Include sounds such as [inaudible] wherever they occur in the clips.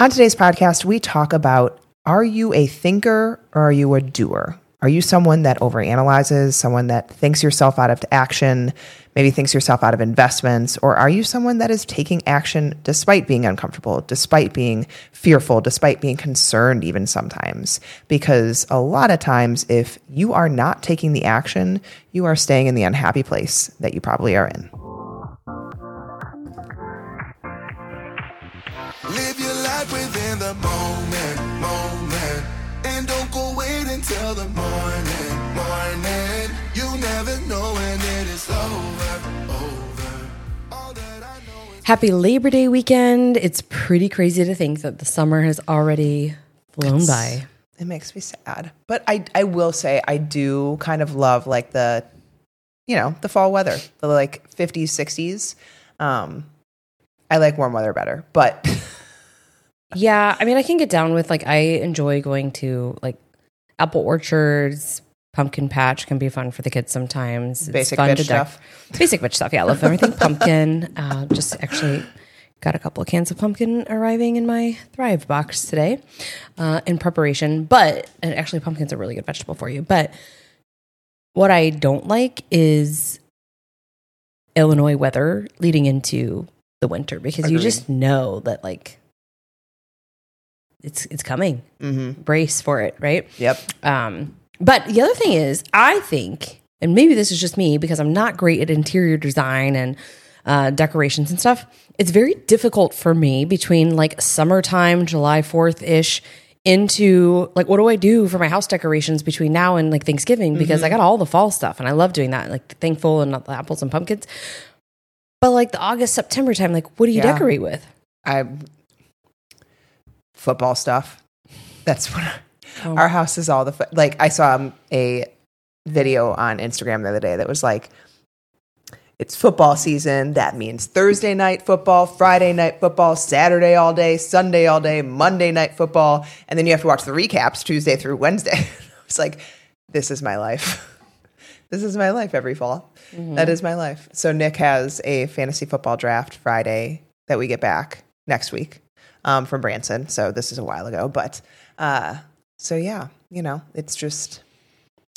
On today's podcast, we talk about are you a thinker or are you a doer? Are you someone that overanalyzes, someone that thinks yourself out of action, maybe thinks yourself out of investments, or are you someone that is taking action despite being uncomfortable, despite being fearful, despite being concerned, even sometimes? Because a lot of times, if you are not taking the action, you are staying in the unhappy place that you probably are in. The moment, moment. And don't go wait until the morning, morning. You never know when it is over, over. All that I know is Happy Labor Day weekend. It's pretty crazy to think that the summer has already flown by. It makes me sad. But I I will say I do kind of love like the you know, the fall weather. The like 50s, 60s. Um I like warm weather better. But [laughs] Yeah, I mean, I can get down with like, I enjoy going to like apple orchards, pumpkin patch can be fun for the kids sometimes. It's Basic fun bitch stuff. Basic bitch stuff. Yeah, I love everything [laughs] pumpkin. Uh, just actually got a couple of cans of pumpkin arriving in my Thrive box today uh, in preparation. But and actually, pumpkin's a really good vegetable for you. But what I don't like is Illinois weather leading into the winter because you just know that like it's it's coming. mhm. Brace for it, right? Yep. Um, but the other thing is, I think, and maybe this is just me because I'm not great at interior design and uh, decorations and stuff. It's very difficult for me between like summertime, July 4th ish, into like, what do I do for my house decorations between now and like Thanksgiving? Because I got all the fall stuff and I love doing that, like thankful and the apples and pumpkins. But like the August, September time, like, what do you Yeah. decorate with? I football stuff. That's what Oh. our house is all the fo- like I saw um, a video on Instagram the other day that was like it's football season. That means Thursday night football, Friday night football, Saturday all day, Sunday all day, Monday night football, and then you have to watch the recaps Tuesday through Wednesday. [laughs] it's like this is my life. [laughs] this is my life every fall. That is my life. So Nick has a fantasy football draft Friday that we get back next week um, from Branson. So this is a while ago, but uh, so yeah, you know, it's just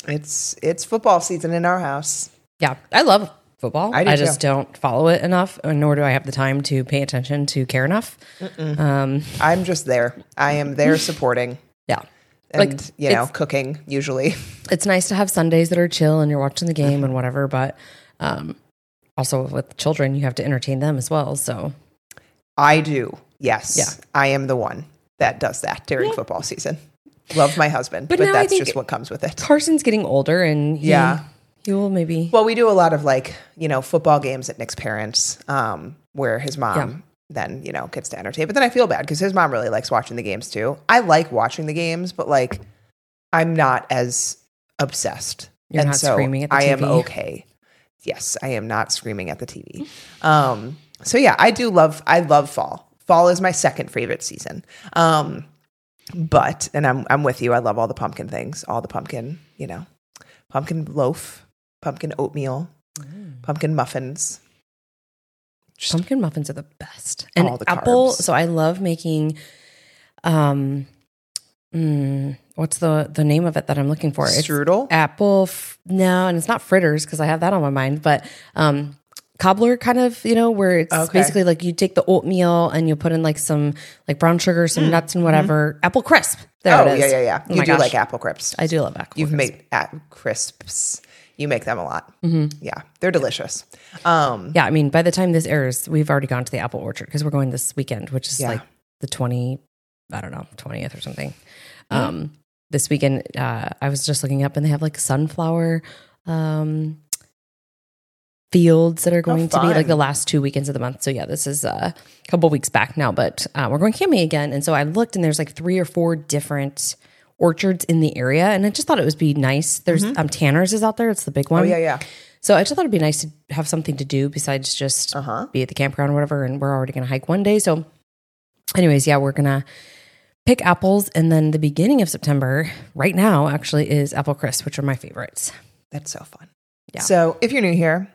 it's it's football season in our house. Yeah, I love football. I I, just too. don't follow it enough, nor do I have the time to pay attention to care enough. Um, I'm just there. I am there supporting [laughs] yeah, and Like, you know cooking usually. [laughs] it's nice to have Sundays that are chill and you're watching the game and whatever, but um, also with children, you have to entertain them as well. So I do. Yes. Yeah. I am the one that does that during football season. Love my husband, but, But that's just what comes with it. Carson's getting older and he, Yeah. he will maybe. Well, we do a lot of like, you know, football games at Nick's parents, um, where his mom Yeah. then, you know, gets to entertain. But then I feel bad because his mom really likes watching the games too. I like watching the games, but like I'm not as obsessed. You're not screaming at the TV. I am okay. Yes, I am not screaming at the TV. Um, so yeah, I do love I love fall. Fall is my second favorite season. Um, but and I'm I'm with you. I love all the pumpkin things, all the pumpkin, you know, pumpkin loaf, pumpkin oatmeal, Mm. pumpkin muffins. Pumpkin muffins are the best. And All the apple. carbs. So I love making. Um, mm, what's the the name of it that I'm looking for? It's Strudel? apple. F- no, and it's not fritters because I have that on my mind. But um, cobbler kind of, you know, where it's Okay. basically like you take the oatmeal and you put in like some like brown sugar, some nuts and whatever. Apple crisp. There Mm. oh it is. yeah, yeah, yeah. Oh you do gosh. like apple crisps. I do love apple. You've crisp. made at crisps. You make them a lot. Mm-hmm. Yeah, they're delicious. Um, Yeah, I mean, by the time this airs, we've already gone to the apple orchard because we're going this weekend, which is Yeah. like the 20, I don't know, 20th or something. Um, this weekend, uh, I was just looking up and they have like sunflower um, fields that are going to be like the last two weekends of the month. So, yeah, this is a couple weeks back now, but uh, we're going camping again. And so I looked and there's like three or four different orchards in the area. And I just thought it would be nice. There's um, Tanner's is out there, it's the big one. oh yeah, yeah. So I just thought it'd be nice to have something to do besides just Uh-huh. be at the campground or whatever. And we're already going to hike one day. So, anyways, yeah, we're going to pick apples. And then the beginning of September, right now, actually, is apple crisp, which are my favorites. That's so fun. Yeah. So if you're new here,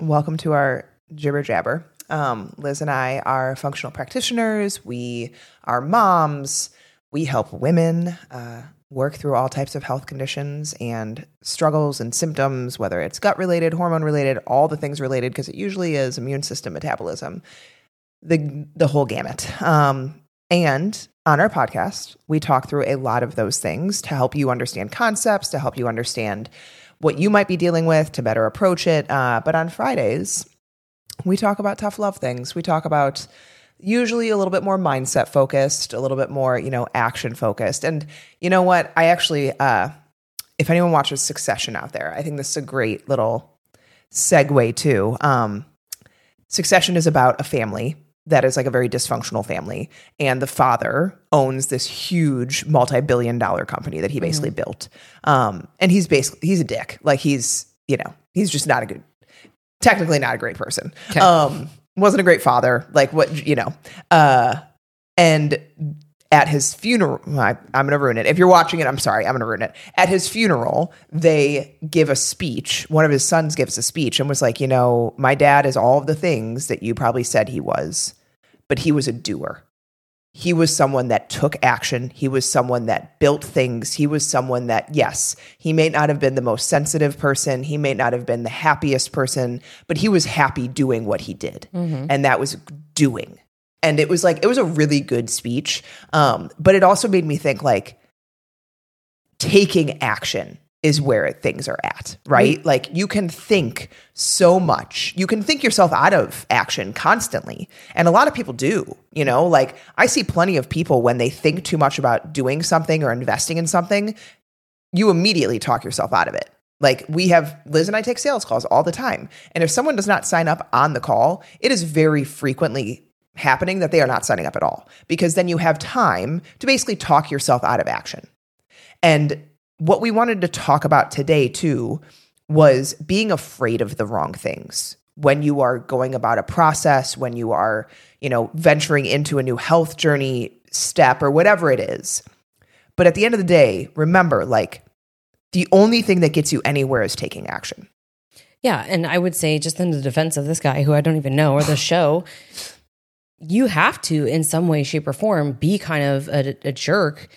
welcome to our jibber jabber. Um, Liz and I are functional practitioners. We are moms. We help women uh, work through all types of health conditions and struggles and symptoms, whether it's gut related, hormone related, all the things related, because it usually is immune system metabolism, the the whole gamut. Um, and on our podcast, we talk through a lot of those things to help you understand concepts, to help you understand what you might be dealing with, to better approach it. Uh, but on Fridays, we talk about tough love things. We talk about usually a little bit more mindset focused, a little bit more, you know, action focused. And you know what? I actually, uh, if anyone watches Succession out there, I think this is a great little segue too. Um, Succession is about a family that is like a very dysfunctional family, and the father owns this huge multi-billion dollar company that he basically built. Um, and he's basically he's a dick. Like he's you know he's just not a good, technically not a great person. Okay. Um, wasn't a great father. Like what you know, uh, and at his funeral, I, I'm going to ruin it. If you're watching it, I'm sorry, I'm going to ruin it. At his funeral, they give a speech. One of his sons gives a speech and was like, you know, my dad is all of the things that you probably said he was, but he was a doer. He was someone that took action. He was someone that built things. He was someone that, yes, he may not have been the most sensitive person. He may not have been the happiest person, but he was happy doing what he did. And that was doing and it was like it was a really good speech um, but it also made me think like taking action is where things are at mm-hmm. right? Like you can think so much. You can think yourself out of action constantly. And a lot of people do you know? Like i see plenty of people when they think too much about doing something or investing in something you immediately talk yourself out of it. Like we have Liz and I take sales calls all the time. And if someone does not sign up on the call, it is very frequently happening that they are not signing up at all because then you have time to basically talk yourself out of action. And what we wanted to talk about today too was being afraid of the wrong things when you are going about a process, when you are, you know, venturing into a new health journey step or whatever it is. But at the end of the day, remember like the only thing that gets you anywhere is taking action. Yeah, and I would say just in the defense of this guy who I don't even know or the [sighs] show, you have to in some way, shape, or form be kind of a, a jerk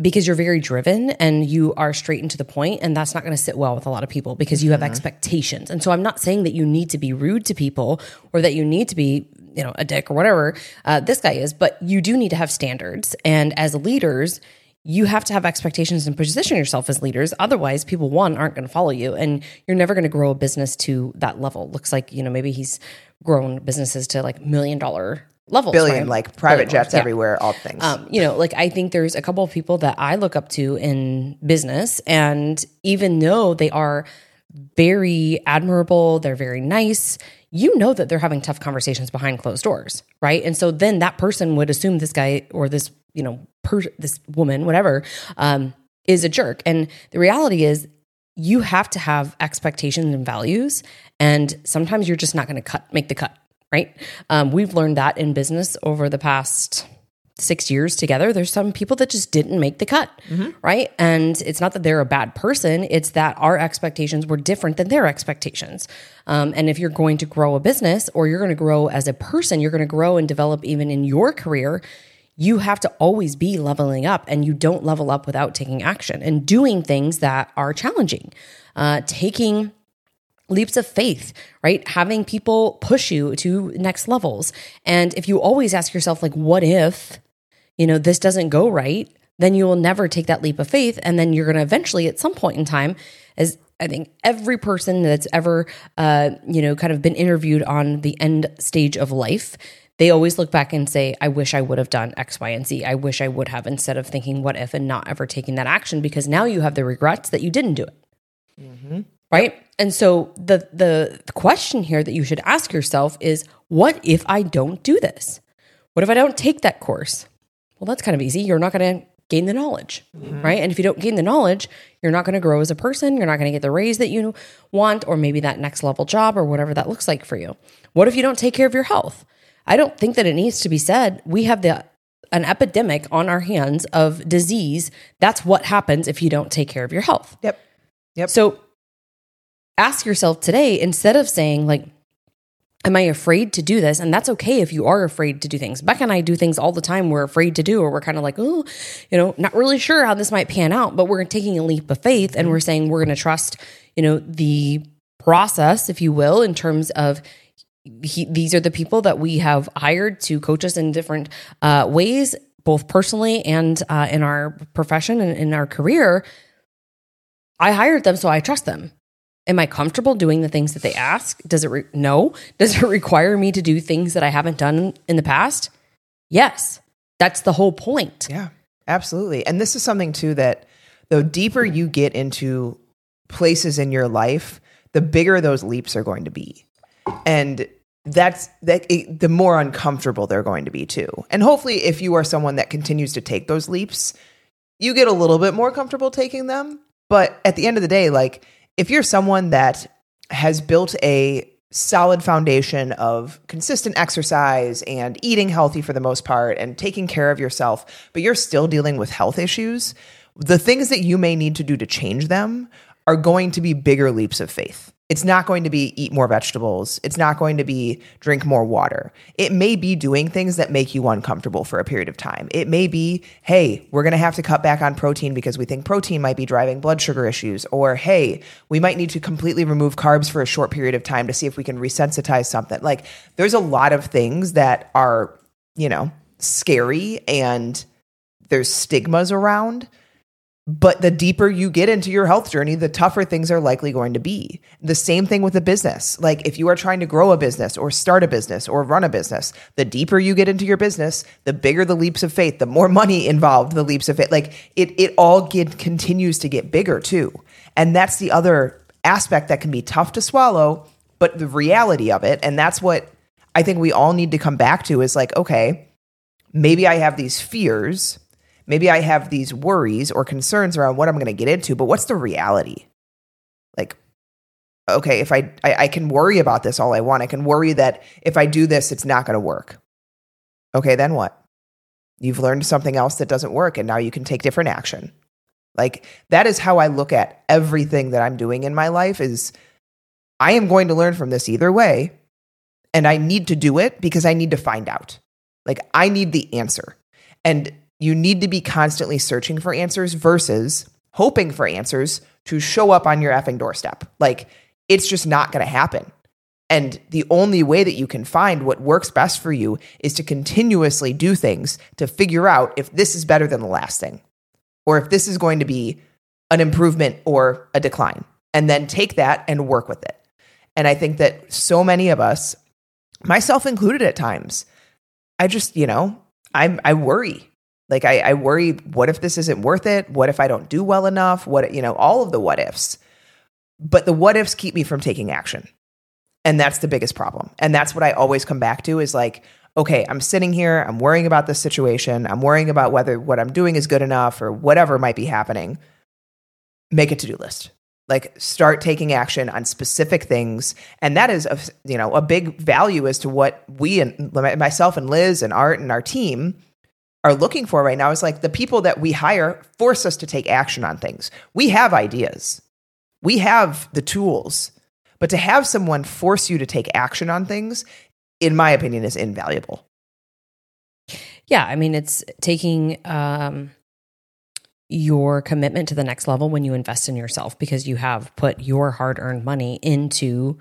because you're very driven and you are straight and to the point and that's not going to sit well with a lot of people because you have expectations. And so i'm not saying that you need to be rude to people or that you need to be you know a dick or whatever uh, this guy is but you do need to have standards. And as leaders you have to have expectations and position yourself as leaders. Otherwise people one aren't going to follow you and you're never going to grow a business to that level. Looks like you know maybe he's grown businesses to like million dollar levels Billion, right? like private Billion jets yeah. everywhere, all things. Um, you know, like I think there's a couple of people that I look up to in business, and even though they are very admirable, they're very nice, you know that they're having tough conversations behind closed doors, right? And so then that person would assume this guy or this, you know, per- this woman, whatever, um, is a jerk. And the reality is, you have to have expectations and values, and sometimes you're just not going to cut make the cut, right? Um, we've learned that in business over the past six years together, there's some people that just didn't make the cut, right? And it's not that they're a bad person, it's that our expectations were different than their expectations. Um, and if you're going to grow a business or you're going to grow as a person, you're going to grow and develop even in your career. You have to always be leveling up, and you don't level up without taking action and doing things that are challenging. Uh, taking leaps of faith, right? Having people push you to next levels. And if you always ask yourself, like, what if, you know, this doesn't go right, then you will never take that leap of faith. And then you're going to eventually, at some point in time, as I think every person that's ever, uh, you know, kind of been interviewed on the end stage of life, they always look back and say, I wish I would have done X, Y, and Z. I wish I would have instead of thinking what if and not ever taking that action because now you have the regrets that you didn't do it right? And so the the question here that you should ask yourself is what if i don't do this? What if i don't take that course? Well that's kind of easy. You're not going to gain the knowledge mm-hmm. right? And if you don't gain the knowledge you're not going to grow as a person. You're not going to get the raise that you want or maybe that next level job or whatever that looks like for you. What if you don't take care of your health? I don't think that it needs to be said. We have the an epidemic on our hands of disease. That's what happens if you don't take care of your health. Yep. Yep. so ask yourself today instead of saying like Am I afraid to do this? And that's okay if you are afraid to do things. Becca and I do things all the time we're afraid to do, or we're kind of like, oh, you know, not really sure how this might pan out, but we're taking a leap of faith and we're saying we're going to trust, you know, the process, if you will, in terms of he, these are the people that we have hired to coach us in different uh, ways, both personally and uh, in our profession and in our career. I hired them, so I trust them. Am I comfortable doing the things that they ask? Does it re- no? Does it [laughs] require me to do things that I haven't done in the past? Yes. That's the whole point. Yeah, absolutely. And this is something too that the deeper you get into places in your life, the bigger those leaps are going to be. And that's that it, the more uncomfortable they're going to be too. And hopefully if you are someone that continues to take those leaps, you get a little bit more comfortable taking them, but at the end of the day like if you're someone that has built a solid foundation of consistent exercise and eating healthy for the most part and taking care of yourself, but you're still dealing with health issues, the things that you may need to do to change them are going to be bigger leaps of faith. It's not going to be eat more vegetables. It's not going to be drink more water. It may be doing things that make you uncomfortable for a period of time. It may be, hey, we're going to have to cut back on protein because we think protein might be driving blood sugar issues. Or, hey, we might need to completely remove carbs for a short period of time to see if we can resensitize something. Like, there's a lot of things that are, you know, scary and there's stigmas around. But the deeper you get into your health journey, the tougher things are likely going to be. The same thing with a business. Like if you are trying to grow a business or start a business or run a business, the deeper you get into your business, the bigger the leaps of faith, the more [laughs] money involved, the leaps of faith. Like it it all get continues to get bigger too. And that's the other aspect that can be tough to swallow, but the reality of it, and that's what I think we all need to come back to is like, okay, maybe I have these fears maybe I have these worries or concerns around what I'm going to get into, but what's the reality? Like, okay, if I, I, I can worry about this all I want, I can worry that if I do this, it's not going to work. Okay, then what? You've learned something else that doesn't work, and now you can take different action. Like that is how I look at everything that I'm doing in my life. Is I am going to learn from this either way, and I need to do it because I need to find out. Like I need the answer, and you need to be constantly searching for answers versus hoping for answers to show up on your effing doorstep. Like it's just not going to happen. And the only way that you can find what works best for you is to continuously do things to figure out if this is better than the last thing or if this is going to be an improvement or a decline. And then take that and work with it. And I think that so many of us, myself included at times, I just, you know, I'm I worry like I, I worry, what if this isn't worth it? What if I don't do well enough? What you know, all of the what ifs. But the what ifs keep me from taking action. And that's the biggest problem. And that's what I always come back to is like, okay, I'm sitting here, I'm worrying about this situation, I'm worrying about whether what I'm doing is good enough or whatever might be happening. Make a to-do list. Like start taking action on specific things. And that is a you know, a big value as to what we and myself and Liz and Art and our team are looking for right now is like the people that we hire force us to take action on things. We have ideas, we have the tools, but to have someone force you to take action on things, in my opinion, is invaluable. Yeah, I mean, it's taking um, your commitment to the next level when you invest in yourself because you have put your hard earned money into,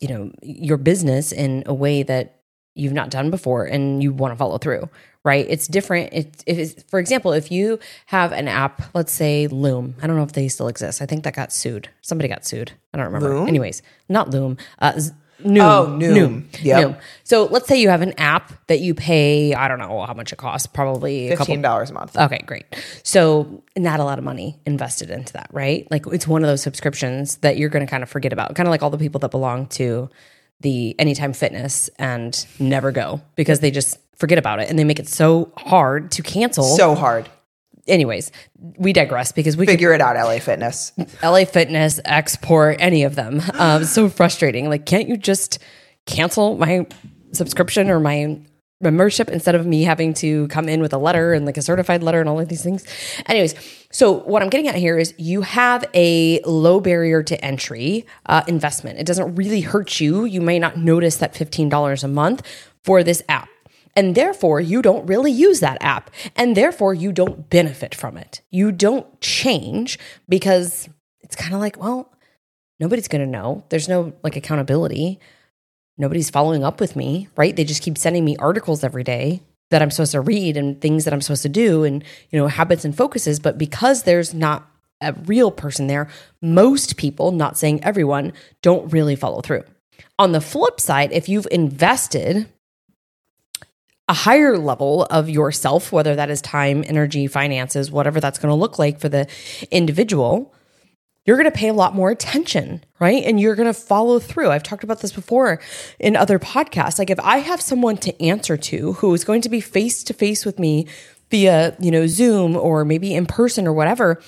you know, your business in a way that you've not done before and you want to follow through right? It's different. It, it's, for example, if you have an app, let's say Loom. I don't know if they still exist. I think that got sued. Somebody got sued. I don't remember. Loom? Anyways, not Loom. Uh, Noom. Oh, Noom. Noom. Yep. Noom. So let's say you have an app that you pay, I don't know how much it costs, probably a couple $15 a month. Okay, great. So not a lot of money invested into that, right? Like it's one of those subscriptions that you're going to kind of forget about, kind of like all the people that belong to the Anytime Fitness and never go because they just forget about it and they make it so hard to cancel. So hard. anyways, we digress because we Figure it out, LA Fitness. LA Fitness, Xsport, any of them. Um, so frustrating. Like, can't you just cancel my subscription or my membership instead of me having to come in with a letter and like a certified letter and all of these things. Anyways, so what I'm getting at here is you have a low barrier to entry uh, investment. It doesn't really hurt you. You may not notice that $15 a month for this app. And therefore, you don't really use that app. And therefore, you don't benefit from it. You don't change because it's kind of like, well, nobody's going to know. There's no like accountability nobody's following up with me, right? They just keep sending me articles every day that I'm supposed to read and things that I'm supposed to do and, you know, habits and focuses. But because there's not a real person there, most people, not saying everyone, don't really follow through. On the flip side, if you've invested a higher level of yourself, whether that is time, energy, finances, whatever that's going to look like for the individual, you're going to pay a lot more attention, right? And you're going to follow through. I've talked about this before in other podcasts. Like if I have someone to answer to who is going to be face to face with me via, you know, Zoom or maybe in person or whatever,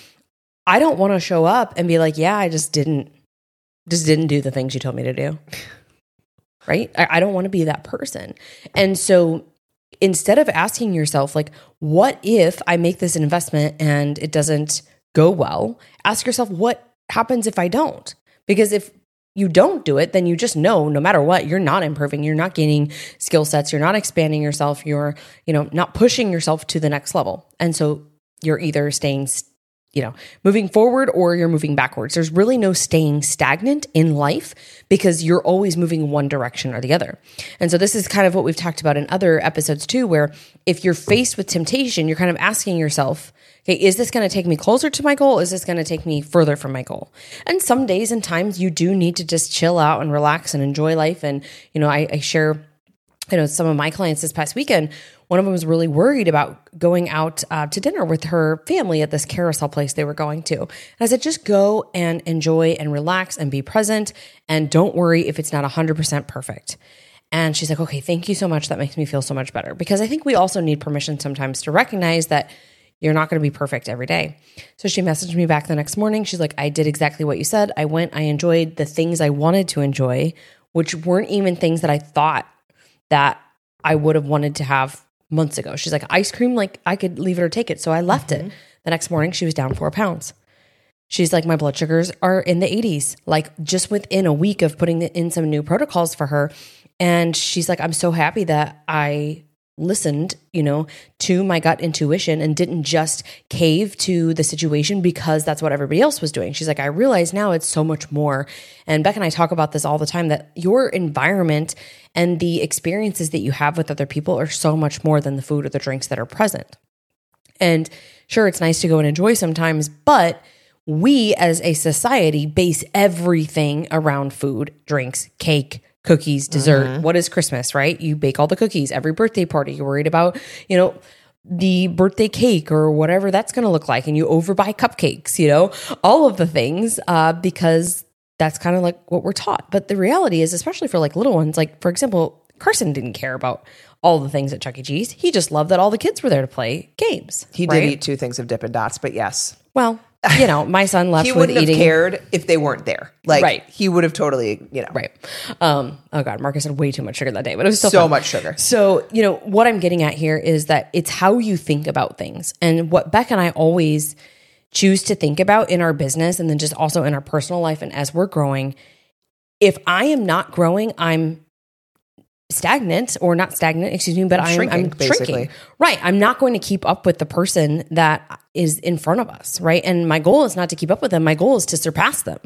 I don't want to show up and be like, "Yeah, I just didn't just didn't do the things you told me to do." [laughs] Right? I, I don't want to be that person. And so instead of asking yourself like, "What if I make this investment and it doesn't go well?" Ask yourself, "What happens if I don't? Because if you don't do it, then you just know no matter what, you're not improving, you're not gaining skill sets, you're not expanding yourself, you're, you know, not pushing yourself to the next level. And so you're either staying you know, moving forward or you're moving backwards. There's really no staying stagnant in life because you're always moving one direction or the other. And so this is kind of what we've talked about in other episodes too, where if you're faced with temptation, you're kind of asking yourself, okay, is this going to take me closer to my goal? Is this going to take me further from my goal? And some days and times you do need to just chill out and relax and enjoy life. And, you know, I, I share, you know, some of my clients this past weekend one of them was really worried about going out uh, to dinner with her family at this carousel place they were going to. And I said, just go and enjoy and relax and be present. And don't worry if it's not 100% perfect. And she's like, okay, thank you so much. That makes me feel so much better. Because I think we also need permission sometimes to recognize that you're not going to be perfect every day. So she messaged me back the next morning. She's like, I did exactly what you said. I went, I enjoyed the things I wanted to enjoy, which weren't even things that I thought that I would have wanted to have months ago. She's like, ice cream, like I could leave it or take it. So I left mm-hmm. it. The next morning, she was down four pounds. She's like, my blood sugars are in the 80s, like just within a week of putting in some new protocols for her. And she's like, I'm so happy that I listened, you know, to my gut intuition and didn't just cave to the situation because that's what everybody else was doing. She's like, I realize now it's so much more. And Beck and I talk about this all the time that your environment and the experiences that you have with other people are so much more than the food or the drinks that are present. And sure, it's nice to go and enjoy sometimes, but we as a society base everything around food, drinks, cake, cookies, dessert. Mm-hmm. What is Christmas, right? You bake all the cookies. Every birthday party, you're worried about, you know, the birthday cake or whatever that's going to look like. And you overbuy cupcakes, you know, all of the things uh, because that's kind of like what we're taught. But the reality is, especially for like little ones, like for example, Carson didn't care about all the things at Chuck E. Cheese. He just loved that all the kids were there to play games. He right? did eat two things of Dippin' Dots, but yes. Well, you know, my son left. he wouldn't have eating. cared if they weren't there. Like, right. he would have totally, you know, right. Um, oh god, Marcus had way too much sugar that day, but it was so fun. much sugar. So, you know, what I'm getting at here is that it's how you think about things, and what Beck and I always choose to think about in our business, and then just also in our personal life, and as we're growing. If I am not growing, I'm stagnant or not stagnant, excuse me, but I'm, shrinking, I'm shrinking. Right. I'm not going to keep up with the person that is in front of us. Right. And my goal is not to keep up with them. My goal is to surpass them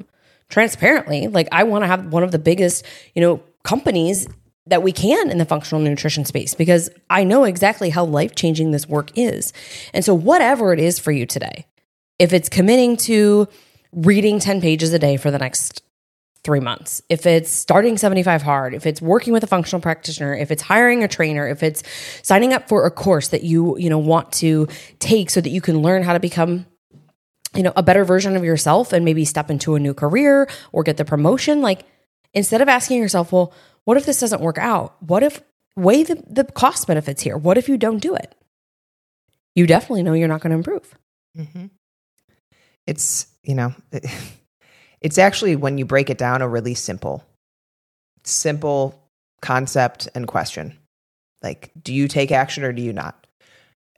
transparently. Like I want to have one of the biggest, you know, companies that we can in the functional nutrition space because I know exactly how life changing this work is. And so, whatever it is for you today, if it's committing to reading 10 pages a day for the next three months, if it's starting 75 hard, if it's working with a functional practitioner, if it's hiring a trainer, if it's signing up for a course that you, you know, want to take so that you can learn how to become you know, a better version of yourself and maybe step into a new career or get the promotion, like instead of asking yourself, well, what if this doesn't work out? What if weigh the, the cost benefits here? What if you don't do it? You definitely know you're not going to improve. Mm-hmm. It's, you know, [laughs] It's actually, when you break it down, a really simple, simple concept and question. Like, do you take action or do you not?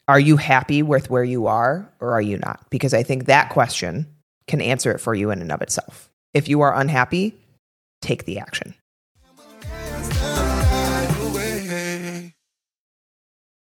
Are you happy with where you are or are you not? Because I think that question can answer it for you in and of itself. If you are unhappy, take the action.